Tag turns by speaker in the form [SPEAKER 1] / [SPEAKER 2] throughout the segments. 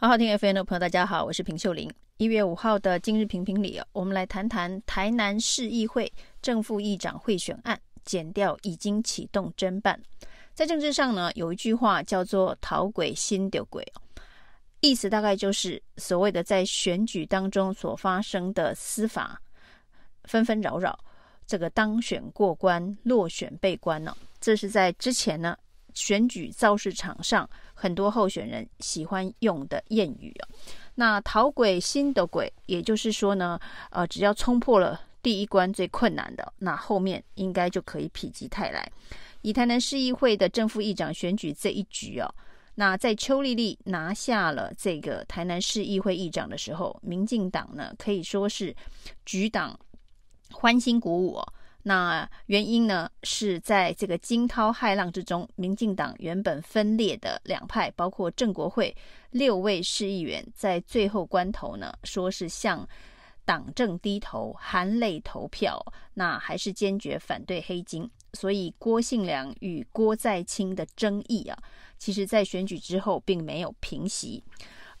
[SPEAKER 1] 好好听 FM 的朋友，大家好，我是平秀玲。一月五号的今日评评里，我们来谈谈台南市议会正副议长贿选案，检调已经启动侦办。在政治上呢，有一句话叫做“讨鬼心着粿”，意思大概就是所谓的在选举当中所发生的司法纷纷扰扰，这个当选过关，落选被关呢，这是在之前呢。选举造势场上，很多候选人喜欢用的谚语哦。那头粿心的鬼，也就是说呢，呃，只要冲破了第一关最困难的，那后面应该就可以否极泰来。以台南市议会的正副议长选举这一局哦，那在邱丽丽拿下了这个台南市议会议长的时候，民进党呢可以说是举党欢欣鼓舞哦。那原因呢，是在这个惊涛骇浪之中，民进党原本分裂的两派，包括郑国会六位市议员，在最后关头呢，说是向党政低头，含泪投票，那还是坚决反对黑金。所以郭信良与郭在清的争议啊，其实在选举之后并没有平息。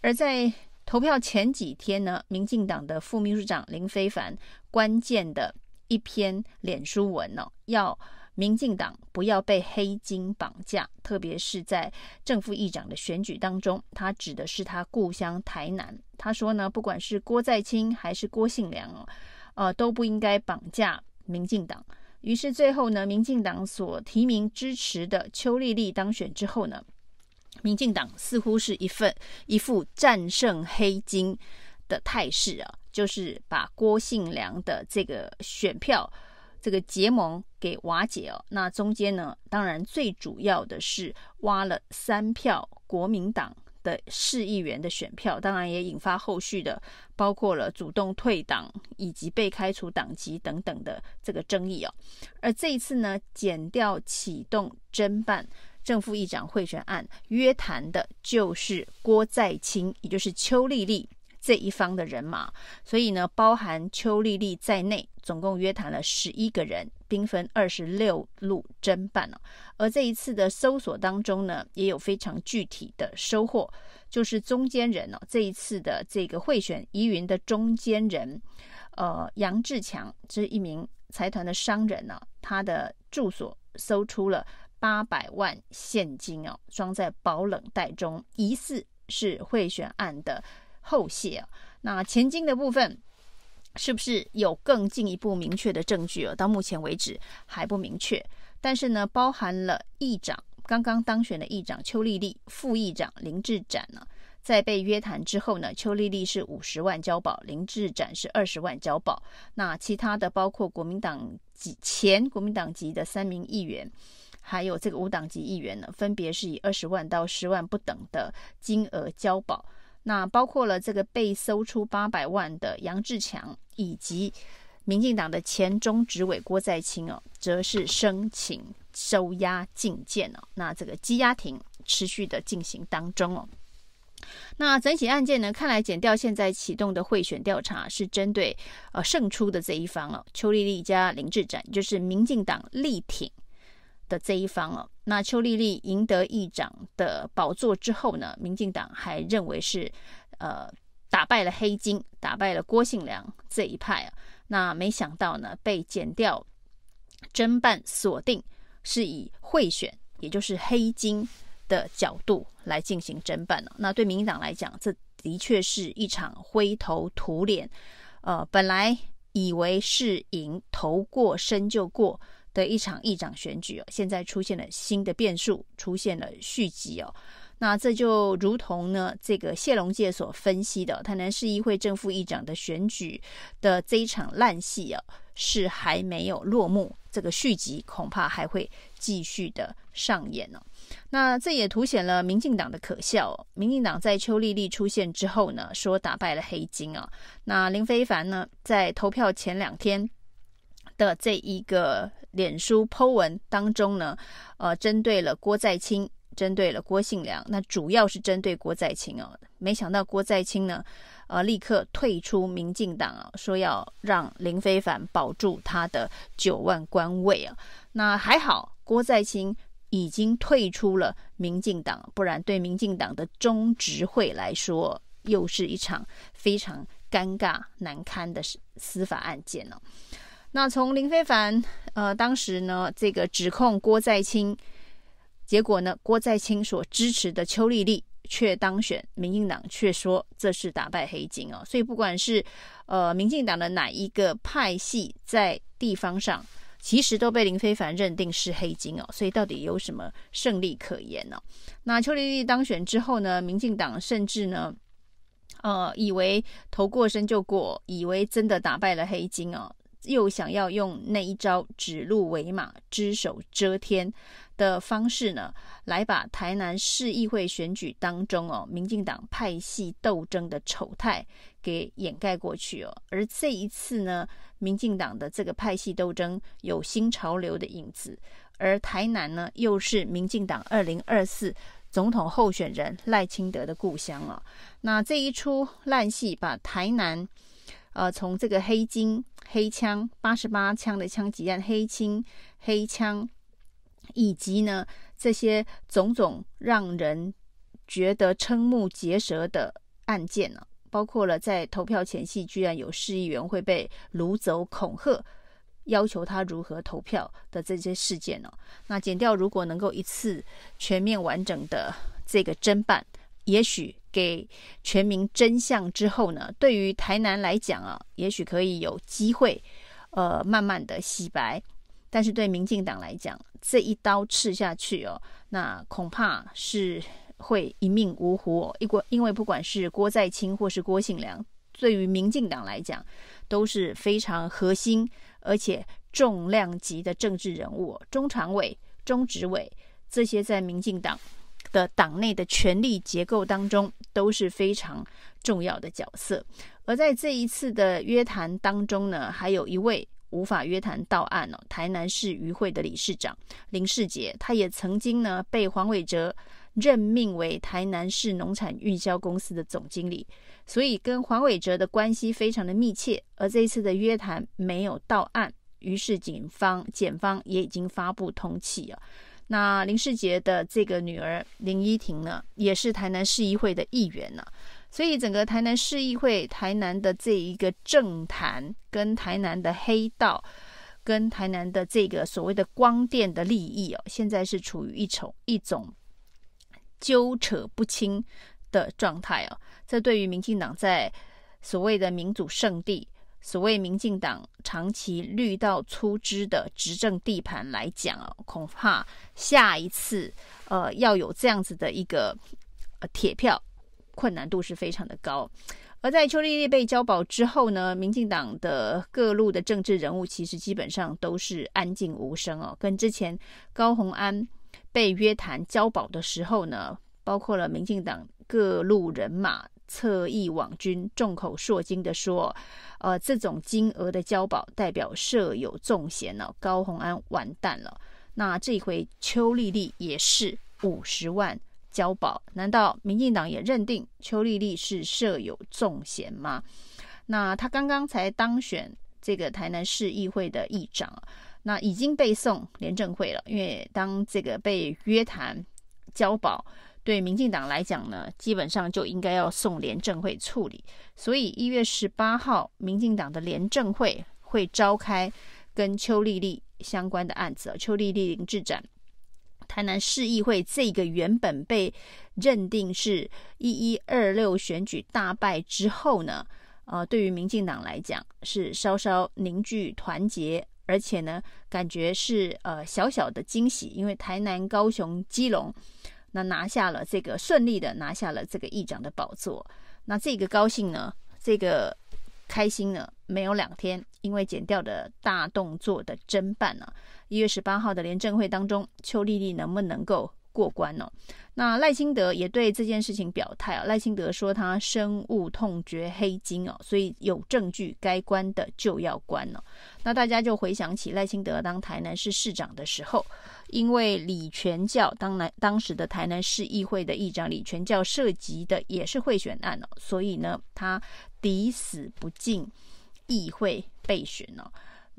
[SPEAKER 1] 而在投票前几天呢，民进党的副秘书长林非凡关键的。一篇脸书文呢、哦，要民进党不要被黑金绑架，特别是在正副议长的选举当中，他指的是他故乡台南。他说呢，不管是郭在清还是郭信良哦，呃，都不应该绑架民进党。于是最后呢，民进党所提名支持的邱丽丽当选之后呢，民进党似乎是一份一副战胜黑金的态势啊。就是把郭信良的这个选票，这个结盟给瓦解哦。那中间呢，当然最主要的是挖了三票国民党的市议员的选票，当然也引发后续的，包括了主动退党以及被开除党籍等等的这个争议哦。而这一次呢，减掉启动侦办正副议长贿选案，约谈的就是郭在清，也就是邱丽丽。这一方的人马，所以呢，包含邱丽丽在内，总共约谈了十一个人，兵分二十六路侦办了。而这一次的搜索当中呢，也有非常具体的收获，就是中间人哦，这一次的这个贿选疑云的中间人，呃，杨志强，这是一名财团的商人呢，他的住所搜出了八百万现金哦，装在保冷袋中，疑似是贿选案的。后谢啊，那前金的部分是不是有更进一步明确的证据啊？到目前为止还不明确。但是呢，包含了议长刚刚当选的议长邱丽丽，副议长林志展呢，在被约谈之后呢，邱丽丽是五十万交保，林志展是二十万交保。那其他的包括国民党籍前国民党籍的三名议员，还有这个无党籍议员呢，分别是以二十万到十万不等的金额交保。那包括了这个被搜出八百万的杨志强，以及民进党的前中执委郭在清哦，则是申请收押禁见哦。那这个羁押庭持续的进行当中哦。那整起案件呢，看来减掉现在启动的贿选调查是针对呃胜出的这一方哦，邱丽丽加林志展，就是民进党力挺的这一方哦，那邱丽丽赢得议长的宝座之后呢，民进党还认为是呃打败了黑金，打败了郭信良这一派啊。那没想到呢，被剪掉侦办锁定是以贿选，也就是黑金的角度来进行侦办了。那对民进党来讲，这的确是一场灰头土脸。呃，本来以为是赢，头过身就过。的一场议长选举哦，现在出现了新的变数，出现了续集哦。那这就如同呢，这个谢龙介所分析的，台南市议会正副议长的选举的这一场烂戏啊，是还没有落幕，这个续集恐怕还会继续的上演哦。那这也凸显了民进党的可笑。民进党在邱丽丽出现之后呢，说打败了黑金啊。那林非凡呢，在投票前两天的这一个。脸书 po 文当中呢，呃，针对了郭在清，针对了郭信良，那主要是针对郭在清哦。没想到郭在清呢，呃，立刻退出民进党啊，说要让林非凡保住他的九万官位啊。那还好，郭在清已经退出了民进党，不然对民进党的中执会来说，又是一场非常尴尬难堪的司法案件了。那从林非凡呃当时呢这个指控郭在清，结果呢郭在清所支持的邱丽丽却当选，民进党却说这是打败黑金哦。所以不管是呃民进党的哪一个派系在地方上。其实都被林非凡认定是黑金哦，所以到底有什么胜利可言呢？那邱丽丽当选之后呢，民进党甚至呢，呃，以为头过身就过，以为真的打败了黑金哦，又想要用那一招指鹿为马、只手遮天的方式呢，来把台南市议会选举当中哦，民进党派系斗争的丑态给掩盖过去哦。而这一次呢，民进党的这个派系斗争有新潮流的影子，而台南呢，又是民进党二零二四总统候选人赖清德的故乡啊。那这一出烂戏，把台南呃从这个黑金、黑枪、八十八枪的枪击案、黑金、黑枪，以及呢这些种种让人觉得瞠目结舌的案件呢、包括了在投票前夕，居然有市议员会被掳走恐吓，要求他如何投票的这些事件哦。那减掉如果能够一次全面完整的这个侦办，也许给全民真相之后呢，对于台南来讲啊，也许可以有机会，呃，慢慢的洗白。但是对民进党来讲，这一刀刺下去哦，那恐怕是。会一命呜呼哦，因为因为不管是郭在清或是郭信良，对于民进党来讲都是非常核心而且重量级的政治人物，中常委、中执委这些在民进党的党内的权力结构当中都是非常重要的角色。而在这一次的约谈当中呢，还有一位无法约谈到案哦，台南市渔会的理事长林世杰，他也曾经呢被黄伟哲。任命为台南市农产运销公司的总经理，所以跟黄伟哲的关系非常的密切。而这一次的约谈没有到案，于是警方、检方也已经发布通缉了。那林世杰的这个女儿林依婷呢，也是台南市议会的议员呢。所以整个台南市议会、台南的这一个政坛，跟台南的黑道，跟台南的这个所谓的光电的利益哦，现在是处于一种一种。纠扯不清的状态哦，这对于民进党在所谓的民主圣地、所谓民进党长期绿到出汁的执政地盘来讲哦，恐怕下一次呃要有这样子的一个呃铁票，困难度是非常的高。而在邱丽丽被交保之后呢，民进党的各路的政治人物其实基本上都是安静无声哦，跟之前高虹安。被约谈交保的时候呢，包括了民进党各路人马侧翼网军众口铄金的说，呃，这种金额的交保代表涉有重嫌了，高虹安完蛋了。那这回邱丽丽也是五十万交保，难道民进党也认定邱丽丽是涉有重嫌吗？那他刚刚才当选这个台南市议会的议长。那已经被送廉政会了，因为当这个被约谈交保，对民进党来讲呢，基本上就应该要送廉政会处理。所以一月十八号，民进党的廉政会会召开跟邱丽丽相关的案子。邱丽丽林智展，台南市议会这个原本被认定是一一二六选举大败之后呢，呃，对于民进党来讲是稍稍凝聚团结。而且呢，感觉是呃小小的惊喜，因为台南、高雄、基隆，那拿下了这个顺利的拿下了这个议长的宝座。那这个高兴呢，这个开心呢，没有两天，因为剪掉的大动作的侦办呢，一月十八号的廉政会当中，邱丽丽能不能够过关哦？那赖清德也对这件事情表态啊，赖清德说他深恶痛绝黑金哦，所以有证据该关的就要关了。那大家就回想起赖清德当台南市市长的时候，因为李全教当南当时的台南市议会的议长李全教涉及的也是贿选案哦，所以呢他抵死不进议会备选哦。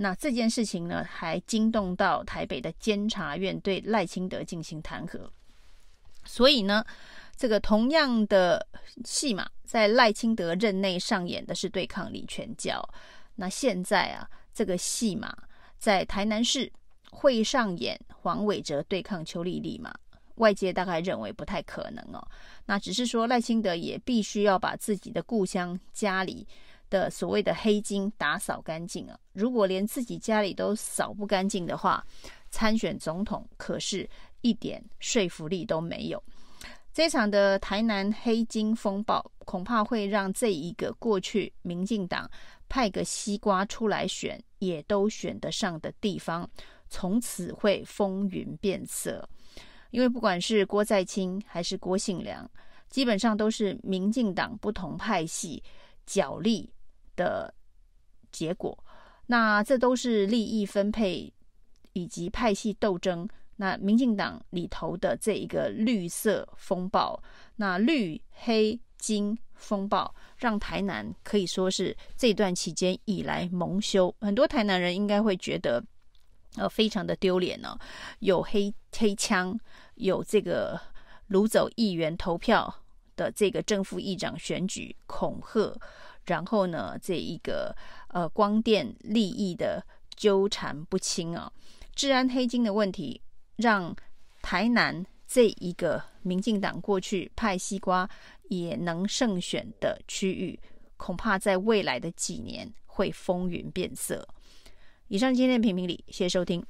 [SPEAKER 1] 那这件事情呢，还惊动到台北的监察院对赖清德进行弹劾。所以呢，这个同样的戏码在赖清德任内上演的是对抗李全教，那现在啊，这个戏码在台南市会上演黄伟哲对抗邱丽丽吗？外界大概认为不太可能哦。那只是说赖清德也必须要把自己的故乡家里的所谓的黑金打扫干净啊。如果连自己家里都扫不干净的话，参选总统可是一点说服力都没有。这场的台南黑金风暴，恐怕会让这一个过去民进党派个西瓜出来选也都选得上的地方，从此会风云变色。因为不管是郭在清还是郭信良，基本上都是民进党不同派系角力的结果。那这都是利益分配以及派系斗争。那民进党里头的这一个绿色风暴，那绿黑金风暴，让台南可以说是这段期间以来蒙羞。很多台南人应该会觉得，呃，非常的丢脸呢、有黑黑枪，有这个掳走议员投票的这个正副议长选举恐吓，然后呢，这一个呃光电利益的纠缠不清啊，治安黑金的问题。让台南这一个民进党过去派西瓜也能胜选的区域，恐怕在未来的几年会风云变色。以上今天的评评理，谢谢收听。